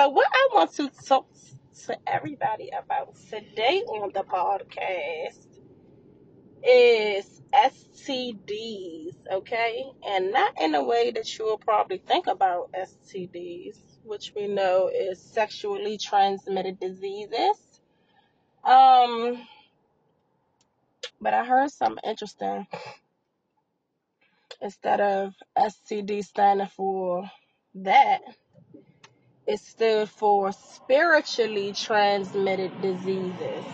So, what I want to talk to everybody about today on the podcast is STDs, okay? And not in a way that you will probably think about STDs, which we know is sexually transmitted diseases. Um, but I heard something interesting. Instead of STD standing for that, it stood for spiritually transmitted diseases.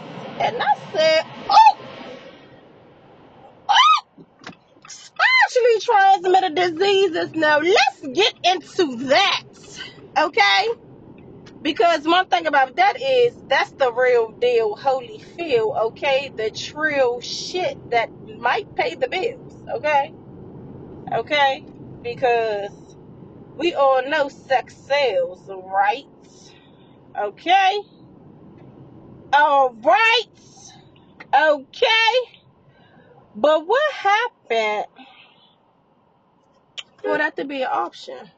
And I said, oh, oh, spiritually transmitted diseases. Now let's get into that, okay? Because one thing about that is that's the real deal, holy feel, okay? The true shit that might pay the bills, okay? Okay? Because we all know sex sells, right? Okay? All right. Okay. But what happened for that to be an option?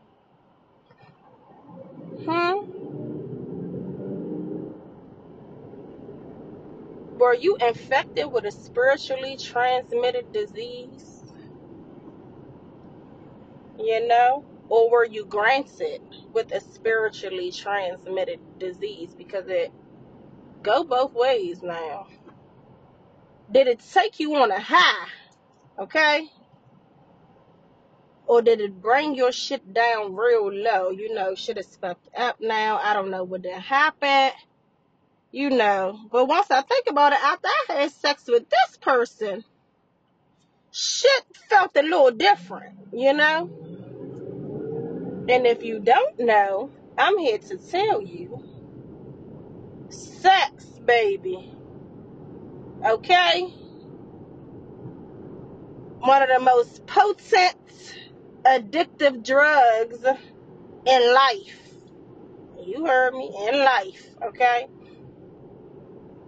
Hmm? Were you infected with a spiritually transmitted disease? You know? Or were you granted with a spiritually transmitted disease? Because it go both ways now. Did it take you on a high? Okay? Or did it bring your shit down real low? You know, shit is fucked up now. I don't know what did happen. You know. But once I think about it, after I had sex with this person, shit felt a little different, you know? And if you don't know, I'm here to tell you sex, baby. Okay? One of the most potent, addictive drugs in life. You heard me, in life, okay?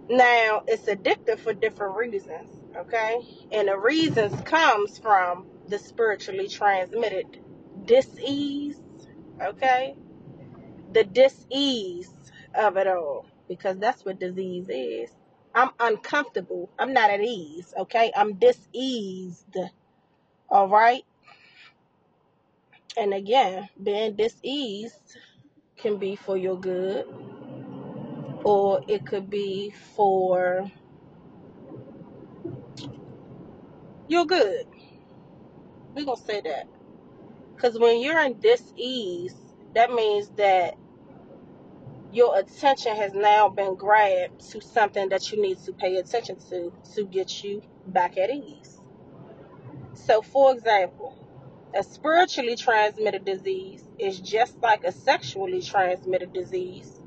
Now, it's addictive for different reasons, okay? And the reasons comes from the spiritually transmitted dis-ease, okay? The dis-ease of it all, because that's what disease is. I'm uncomfortable. I'm not at ease, okay? I'm diseased, all right? And again, being diseased can be for your good, or it could be for your good. We're going to say that. Because when you're in dis-ease, that means that your attention has now been grabbed to something that you need to pay attention to to get you back at ease. So, for example, a spiritually transmitted disease is just like a sexually transmitted disease.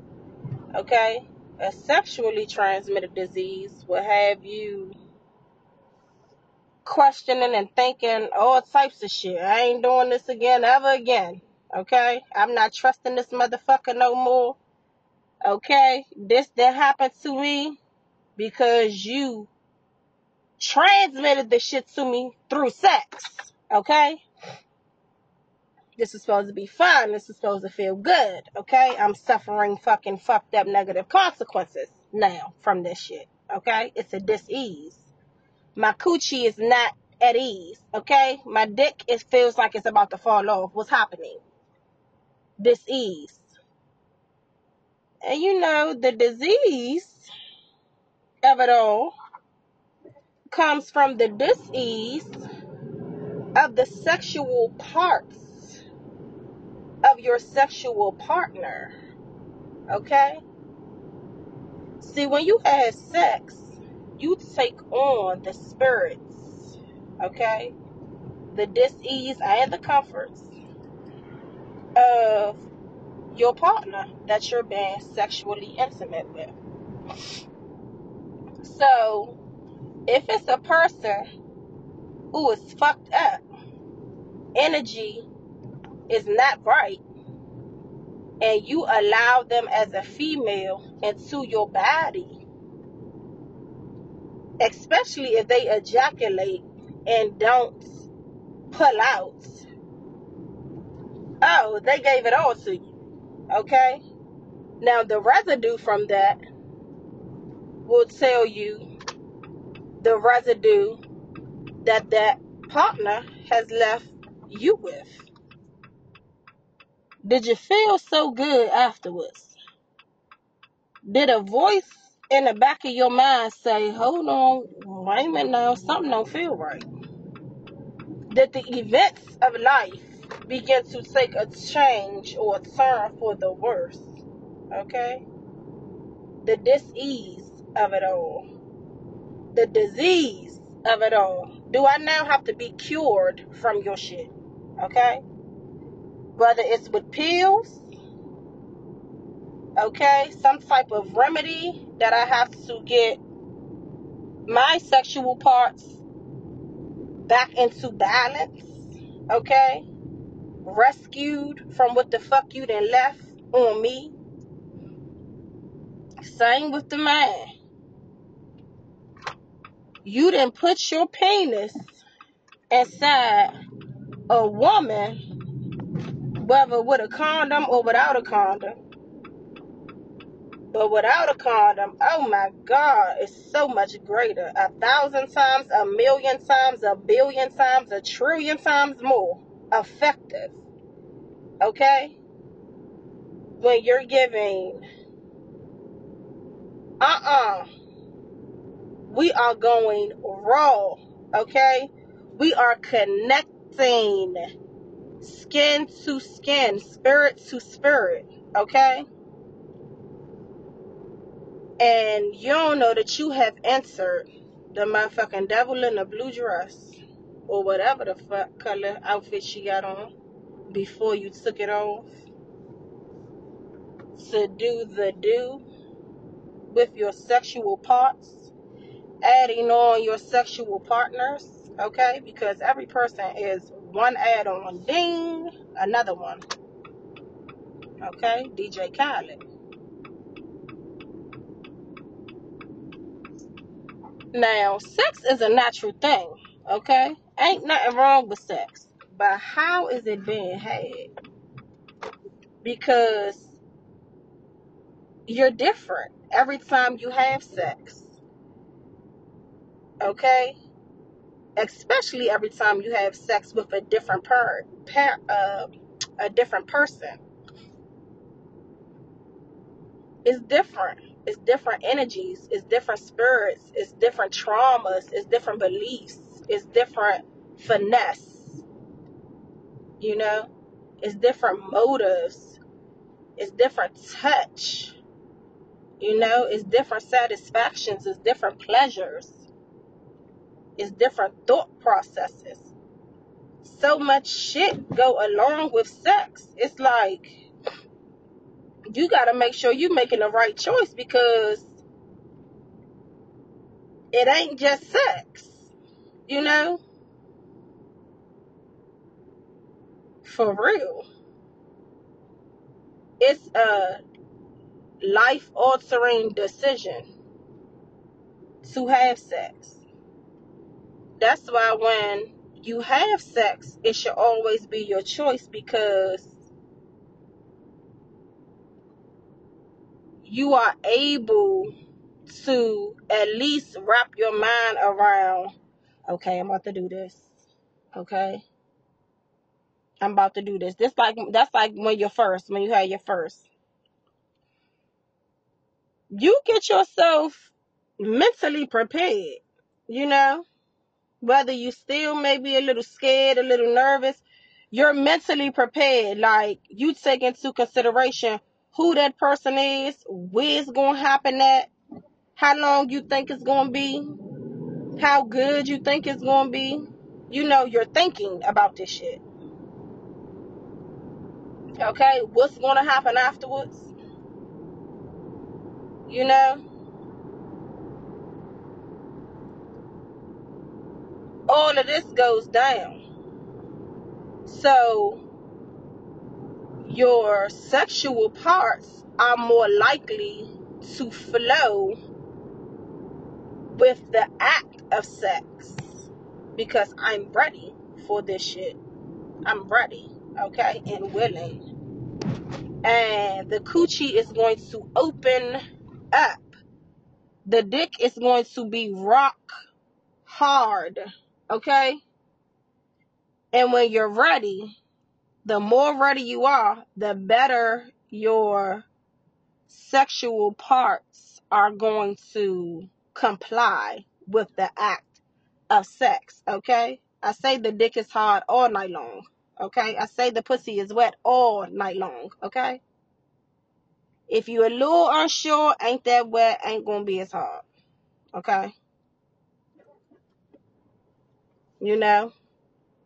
Okay? A sexually transmitted disease will have you questioning and thinking all types of shit. I ain't doing this again ever again. Okay? I'm not trusting this motherfucker no more. Okay? This didn't happen to me because you transmitted the shit to me through sex. Okay? This is supposed to be fun. This is supposed to feel good. Okay? I'm suffering fucking fucked up negative consequences now from this shit. Okay? It's a dis-ease. My coochie is not at ease. Okay? My dick it feels like it's about to fall off. What's happening? Dis-ease. And you know, the disease of it all comes from the dis-ease of the sexual parts of your sexual partner. Okay? See, when you have sex, you take on the spirits, okay? The dis-ease and the comforts of your partner that you're being sexually intimate with. So, if it's a person who is fucked up, energy is not right, and you allow them as a female into your body, especially if they ejaculate and don't pull out, oh, they gave it all to you. Okay? Now, the residue from that will tell you the residue that that partner has left you with. Did you feel so good afterwards? Did a voice in the back of your mind say, hold on, wait a minute now, something don't feel right? That the events of life begin to take a change or a turn for the worse? Okay? The dis-ease of it all. The disease of it all. Do I now have to be cured from your shit? Okay? Whether it's with pills, okay, some type of remedy that I have to get my sexual parts back into balance, okay? Rescued from what the fuck you done left on me. Same with the man. You didn't put your penis inside a woman, whether with a condom or without a condom. But without a condom, oh my God, it's so much greater. A thousand times, a million times, a billion times, a trillion times more effective. Okay? When you're giving, uh uh-uh. uh, we are going raw. Okay? We are connecting skin to skin, spirit to spirit. Okay? And you don't know that you have answered the motherfucking devil in a blue dress or whatever the fuck color outfit she got on before you took it off to do the do with your sexual parts, adding on your sexual partners, okay? Because every person is one add on, ding, another one, okay? DJ Khaled. Now, sex is a natural thing, okay? Ain't nothing wrong with sex. But how is it being had? Because you're different every time you have sex, okay? Especially every time you have sex with a different per, per uh, a different person. It's different. It's different energies. It's different spirits. It's different traumas. It's different beliefs. It's different finesse. You know, it's different motives. It's different touch. You know, it's different satisfactions. It's different pleasures. It's different thought processes. So much shit go along with sex. It's like you got to make sure you're making the right choice because it ain't just sex, you know? For real. It's a life altering decision to have sex. That's why when you have sex, it should always be your choice because you are able to at least wrap your mind around okay i'm about to do this okay? I'm about to do this. This like that's like when you're first when you had your first. You get yourself mentally prepared you know? Whether you still may be a little scared a little nervous you're mentally prepared. Like you take into consideration who that person is where it's gonna happen at how long you think it's gonna be how good you think it's to be, you know you're thinking about this shit. Okay? What's to happen afterwards? You know? All of this goes down. So, your sexual parts are more likely to flow with the act of sex because I'm ready for this shit. I'm ready, okay, and willing. and the coochie is going to open up. The dick is going to be rock hard, okay? And when you're ready, the more ready you are, the better your sexual parts are going to comply with the act of sex, okay? I say the dick is hard all night long, okay? I say the pussy is wet all night long, okay? If you're a little unsure, ain't that wet, ain't gonna be as hard, okay? You know,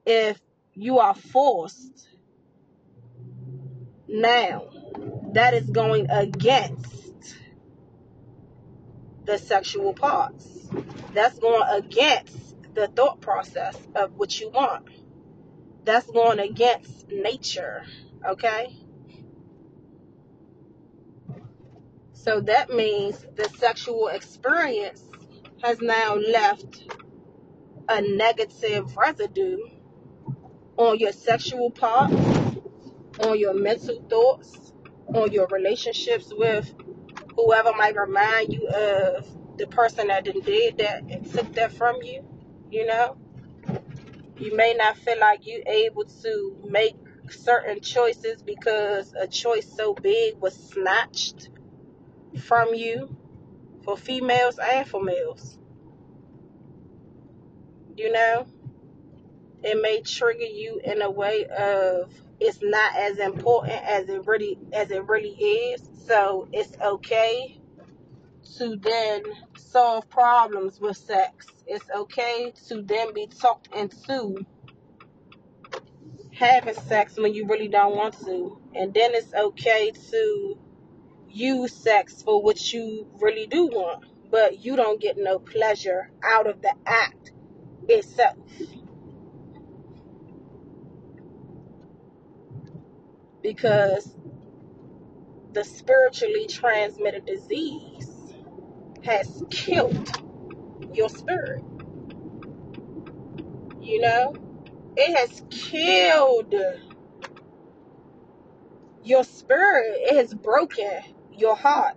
if you are forced now, that is going against the sexual parts. That's going against the thought process of what you want. That's going against nature, okay? So that means the sexual experience has now left a negative residue on your sexual parts, on your mental thoughts, on your relationships with whoever might remind you of the person that did that and took that from you, you know? You may not feel like you're able to make certain choices because a choice so big was snatched from you for females and for males. You know? It may trigger you in a way of it's not as important as it really as it really is. So it's okay to then solve problems with sex. It's okay to then be talked into having sex when you really don't want to. And then it's okay to use sex for what you really do want. But you don't get no pleasure out of the act itself. Because the spiritually transmitted disease has killed your spirit. You know? It has killed your spirit. It has broken your heart.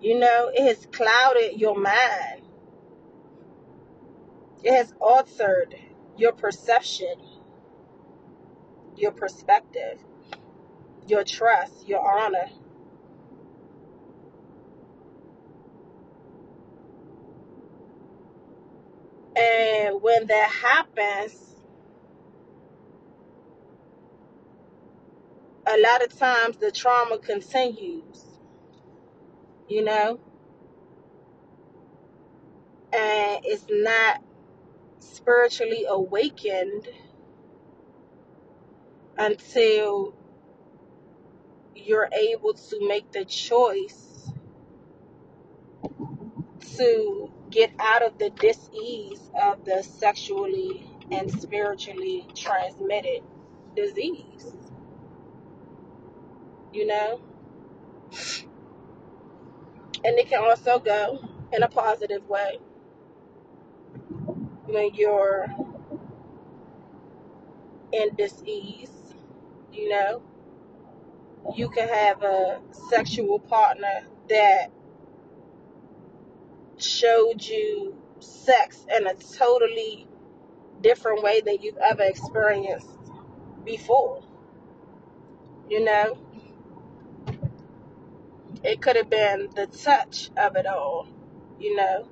You know, it has clouded your mind. It has altered your perception, your perspective, your trust, your honor. And when that happens, a lot of times the trauma continues, you know, and it's not spiritually awakened until you're able to make the choice to get out of the dis-ease of the sexually and spiritually transmitted disease. You know? And it can also go in a positive way when you're in dis-ease, you know? You can have a sexual partner that showed you sex in a totally different way than you've ever experienced before. You know, it could have been the touch of it all, you know,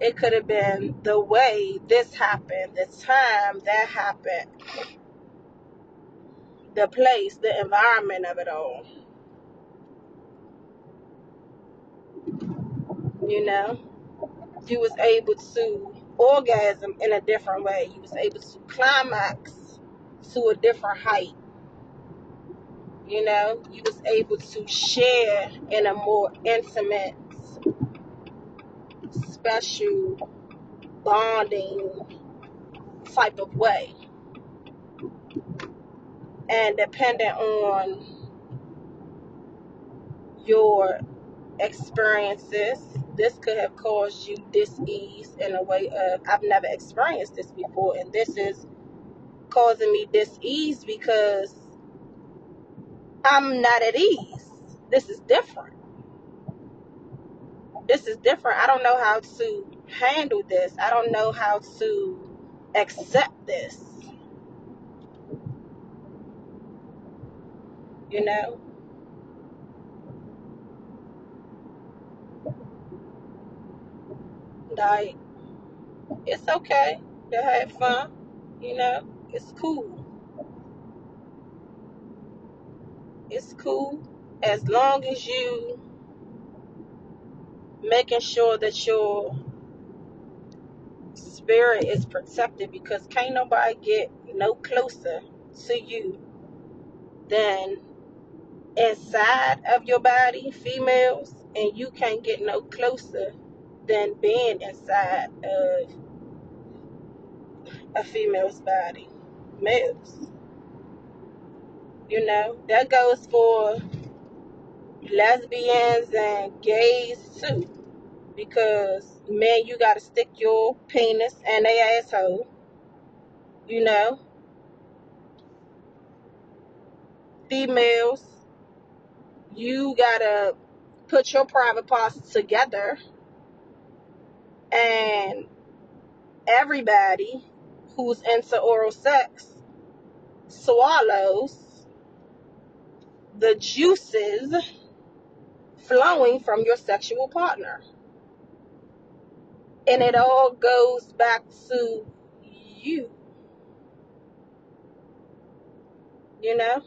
it could have been the way this happened, the time that happened, the place, the environment of it all, you know. You was able to orgasm in a different way. You was able to climax to a different height. You know, you was able to share in a more intimate, special, bonding type of way. And depending on your experiences, this could have caused you dis-ease in a way of I've never experienced this before and this is causing me dis-ease because I'm not at ease. This is different. This is different. I don't know how to handle this. I don't know how to accept this. You know? Like, it's okay to have fun. You know? It's cool. It's cool as long as you making sure that your spirit is protected because can't nobody get no closer to you than inside of your body, females, and you can't get no closer than being inside of a female's body, males. You know, that goes for lesbians and gays too. Because men, you gotta stick your penis and their asshole. You know, females, you gotta put your private parts together and everybody who's into oral sex swallows the juices flowing from your sexual partner. And it all goes back to you. You know?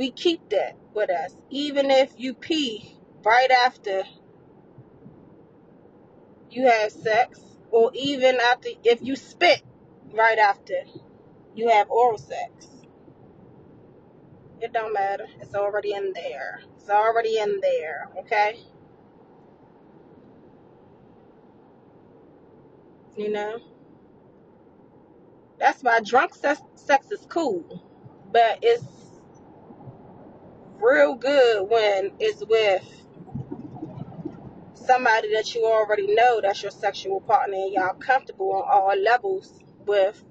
We keep that with us. Even if you pee right after you have sex, or even after, if you spit right after you have oral sex. It don't matter. It's already in there. It's already in there, okay? You know? That's why drunk sex, sex is cool. But it's real good when it's with somebody that you already know that's your sexual partner and y'all comfortable on all levels with.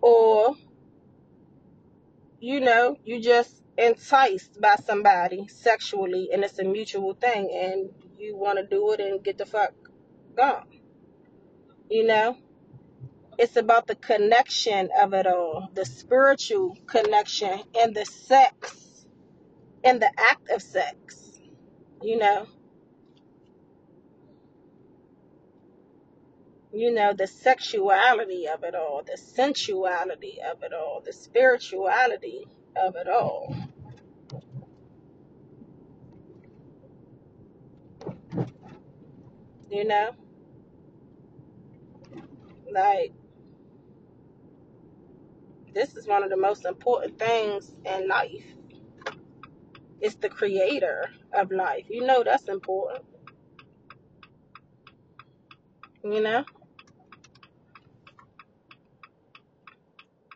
Or you know, you just enticed by somebody sexually and it's a mutual thing and you want to do it and get the fuck gone. You know? It's about the connection of it all, the spiritual connection and the sex and the act of sex. You know? You know, the sexuality of it all, the sensuality of it all, the spirituality of it all. You know? Like, this is one of the most important things in life. It's the creator of life. You know that's important. You know?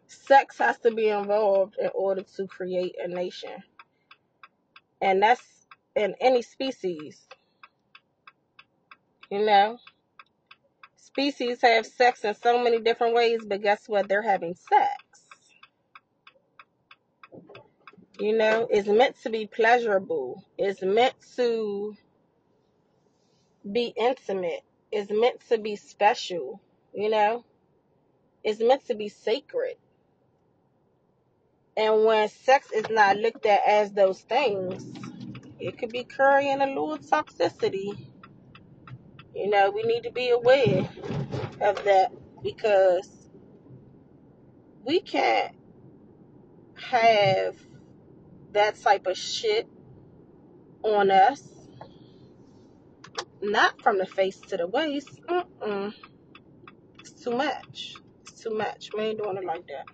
Sex has to be involved in order to create a nation. And that's in any species. You know? Species have sex in so many different ways, but guess what? They're having sex. You know, it's meant to be pleasurable. It's meant to be intimate. It's meant to be special. You know, it's meant to be sacred. And when sex is not looked at as those things, it could be carrying a little toxicity. You know, we need to be aware of that because we can't have that type of shit on us. Not from the face to the waist. Mm-mm. It's too much. It's too much. We ain't doing it like that.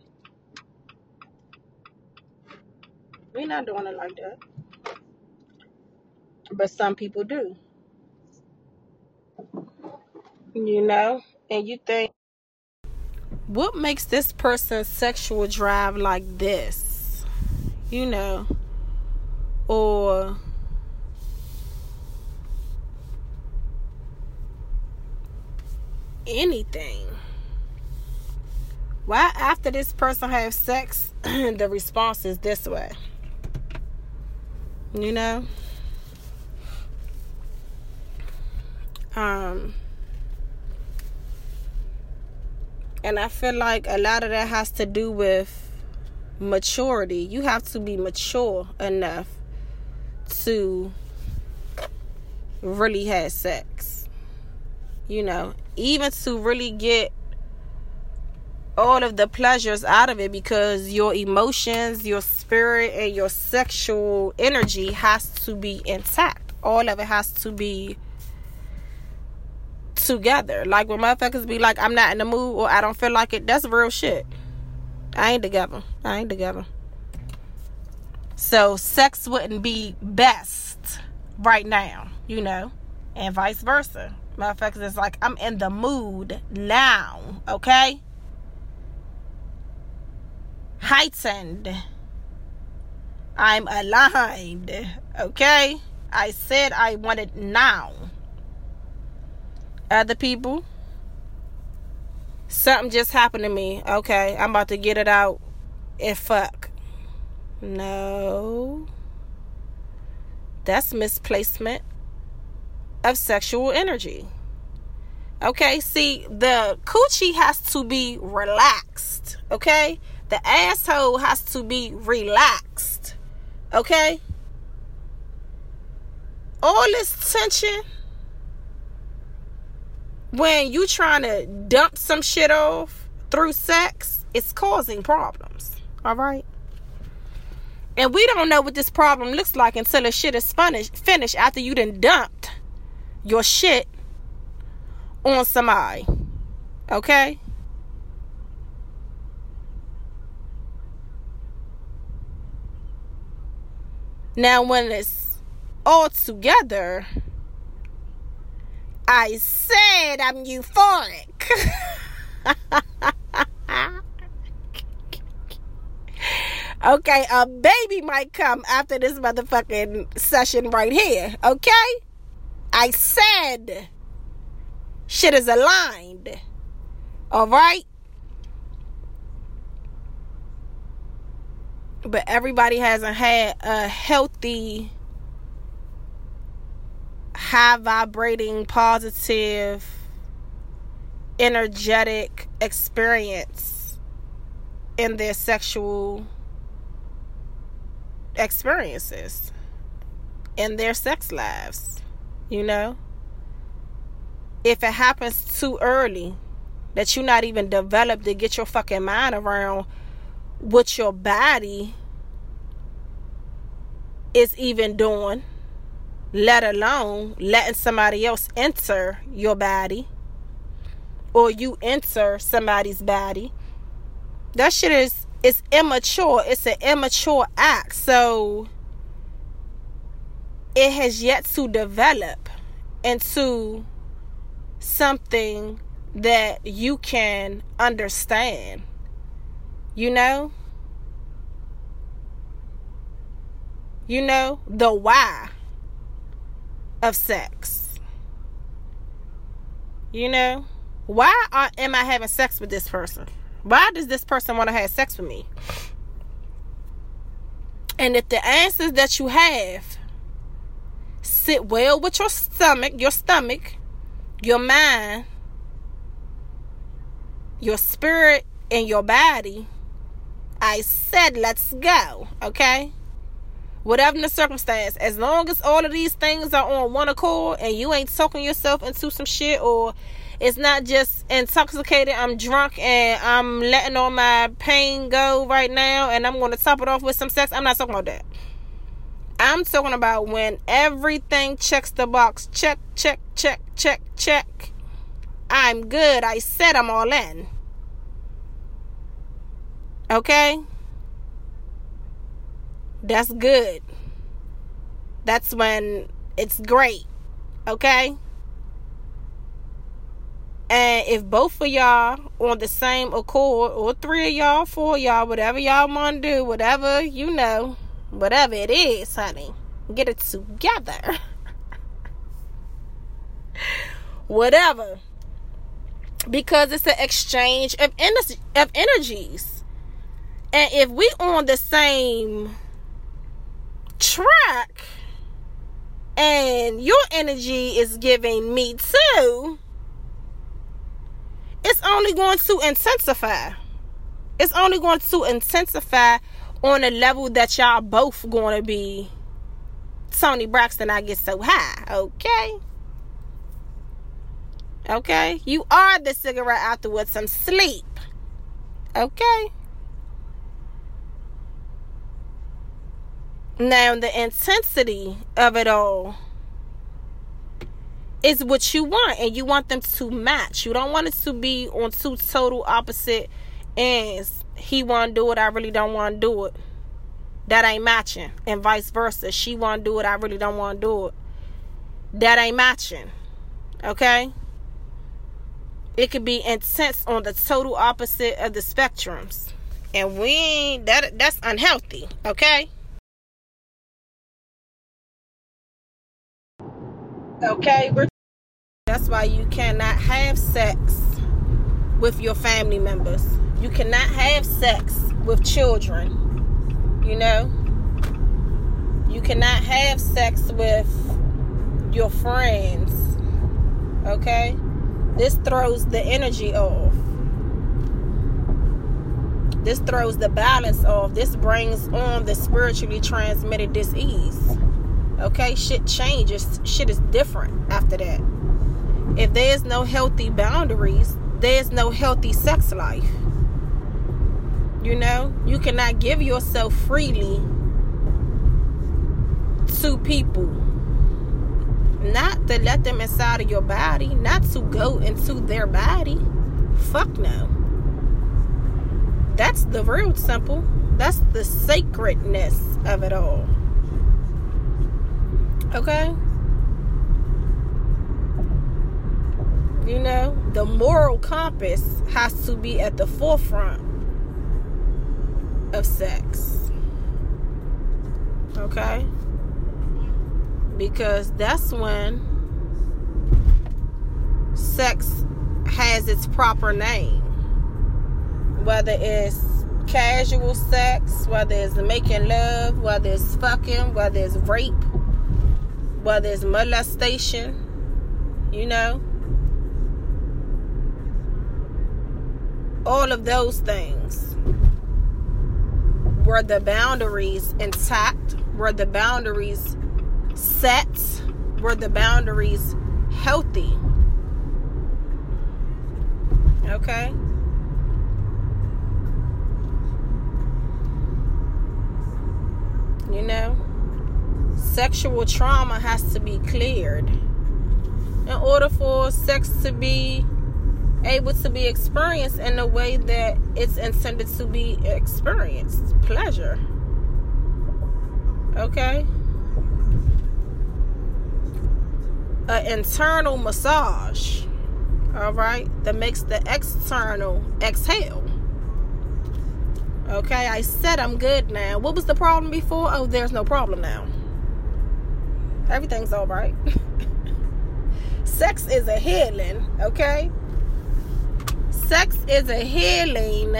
We're not doing it like that. But some people do. You know? And you think, what makes this person's sexual drive like this? You know? Or anything. Why after this person have sex, the response is this way? You know? Um and I feel like a lot of that has to do with maturity. You have to be mature enough to really have sex. You know, even to really get all of the pleasures out of it because your emotions, your spirit, and your sexual energy has to be intact. All of it has to be together. Like when motherfuckers be like, I'm not in the mood or I don't feel like it, that's real shit. I ain't together. I ain't together. So sex wouldn't be best right now, you know, and vice versa. Motherfuckers is like, I'm in the mood now, okay? Heightened. I'm aligned, okay? I said I want it now. Other people, something just happened to me. Okay, I'm about to get it out and fuck. No. That's misplacement of sexual energy. Okay, see, the coochie has to be relaxed. Okay, the asshole has to be relaxed. Okay, all this tension when you trying to dump some shit off through sex, it's causing problems. All right. And we don't know what this problem looks like until the shit is finished, after you done dumped your shit on somebody. Okay? Now, when it's all together, I said I'm euphoric. okay, a baby might come after this motherfucking session right here. Okay? I said shit is aligned. All right? But everybody hasn't had a healthy high vibrating, positive, energetic experience in their sexual experiences, in their sex lives. You know? If it happens too early, that you're not even developed to get your fucking mind around what your body is even doing let alone letting somebody else enter your body or you enter somebody's body. That shit is it's immature. It's an immature act. So it has yet to develop into something that you can understand. You know? You know, the why of sex. You know, why are, am I having sex with this person? Why does this person want to have sex with me? And if the answers that you have sit well with your stomach, your stomach, your mind, your spirit, and your body, I said, let's go. Okay? Whatever the circumstance, as long as all of these things are on one accord and you ain't soaking yourself into some shit or it's not just intoxicated, I'm drunk and I'm letting all my pain go right now and I'm going to top it off with some sex. I'm not talking about that. I'm talking about when everything checks the box. Check, check, check, check, check. I'm good. I said I'm all in. Okay? That's good. That's when it's great. Okay? And if both of y'all on the same accord, or three of y'all, four of y'all, whatever y'all want to do, whatever you know, whatever it is, honey, get it together. whatever. Because it's an exchange of, ener- of energies. And if we on the same track and your energy is giving me too, it's only going to intensify. It's only going to intensify on a level that y'all both going to be Toni Braxton, I get so high, okay? Okay? You are the cigarette afterwards some sleep. Okay? Now, the intensity of it all is what you want, and you want them to match. You don't want it to be on two total opposite ends. He want to do it, I really don't want to do it. That ain't matching, and vice versa. She want to do it, I really don't want to do it. That ain't matching. Okay? It could be intense on the total opposite of the spectrums. And we that that's unhealthy, okay? Okay, that's why you cannot have sex with your family members. You cannot have sex with children. You know? You cannot have sex with your friends. Okay? This throws the energy off. This throws the balance off. This brings on the spiritually transmitted disease. Okay, shit changes. Shit is different after that. If there's no healthy boundaries, there's no healthy sex life. You know, you cannot give yourself freely to people not to let them inside of your body, not to go into their body. Fuck no. That's the real simple. That's the sacredness of it all. Okay? You know, the moral compass has to be at the forefront of sex. Okay? because that's when sex has its proper name. Whether it's casual sex, whether it's making love, whether it's fucking, whether it's rape, whether it's molestation, you know. All of those things. Were the boundaries intact? Were the boundaries set? Were the boundaries healthy? Okay. You know, sexual trauma has to be cleared in order for sex to be able to be experienced in the way that it's intended to be experienced pleasure. Okay? an internal massage, all right, that makes the external exhale. Okay, I said I'm good now. What was the problem before? Oh, there's no problem now. Everything's all right. Sex is a healing, okay? Sex is a healing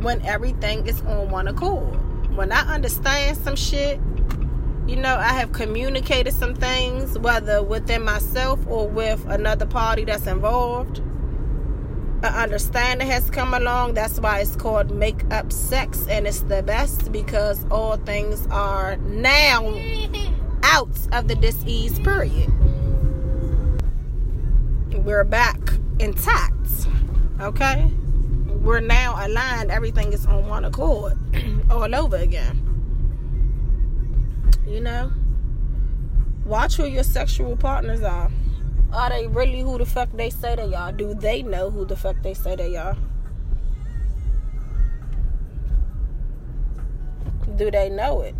when everything is on one accord. When I understand some shit you know, I have communicated some things, whether within myself or with another party that's involved. An understanding has come along. That's why it's called make up sex, and it's the best because all things are now out of the disease period. We're back intact. Okay? We're now aligned. Everything is on one accord all over again. You know? Watch who your sexual partners are. Are they really who the fuck they say they are? Do they know who the fuck they say they are? Do they know it?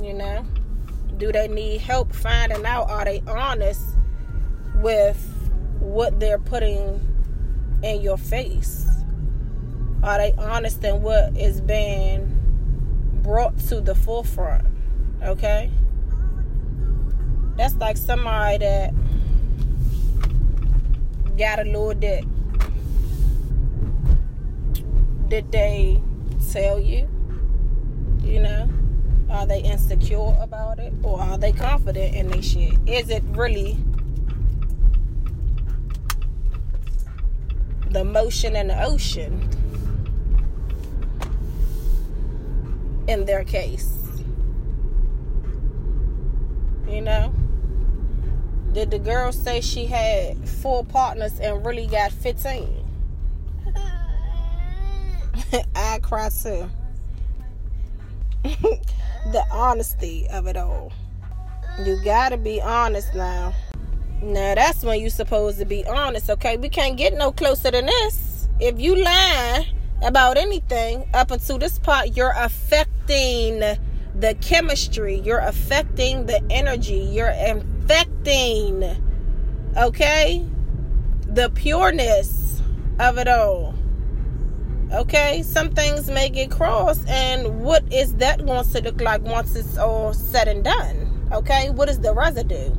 You know? Do they need help finding out? Are they honest with what they're putting in your face? Are they honest in what is being brought to the forefront? Okay? That's like somebody that got a little dick. Did they tell you? You know? Are they insecure about it? Or are they confident in their shit? Is it really the motion in the ocean in their case? You know? Did the girl say she had four partners and really got 15? I cry too. the honesty of it all. You gotta be honest now. Now that's when you supposed to be honest, okay? We can't get no closer than this. If you lie about anything up until this part, you're affecting the chemistry, you're affecting the energy, you're infecting, okay, the pureness of it all. Okay, some things may get crossed, and what is that going to look like once it's all said and done? Okay, what is the residue?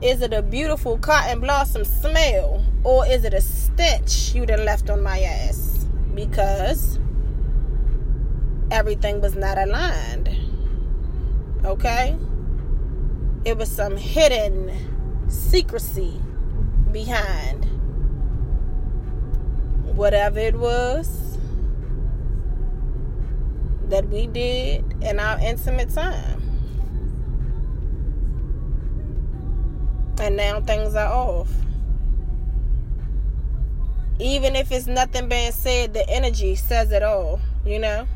Is it a beautiful cotton blossom smell, or is it a stench you done left on my ass? Because everything was not aligned. Okay? It was some hidden secrecy behind whatever it was that we did in our intimate time. And now things are off. Even if it's nothing being said, the energy says it all, you know?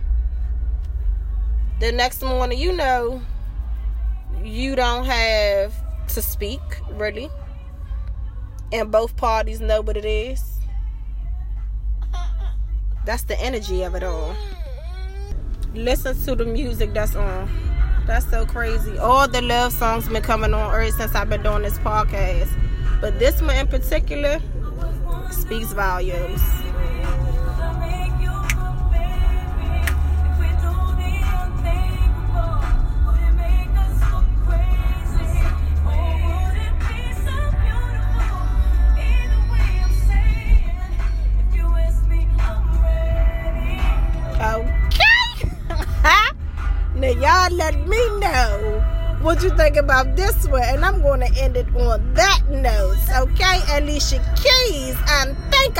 The next morning, you know, you don't have to speak, really. And both parties know what it is. That's the energy of it all. Listen to the music that's on. That's so crazy. All the love songs been coming on ever since I've been doing this podcast. But this one in particular speaks volumes. Let me know what you think about this one, and I'm going to end it on that note. Okay, Alicia Keys, and thank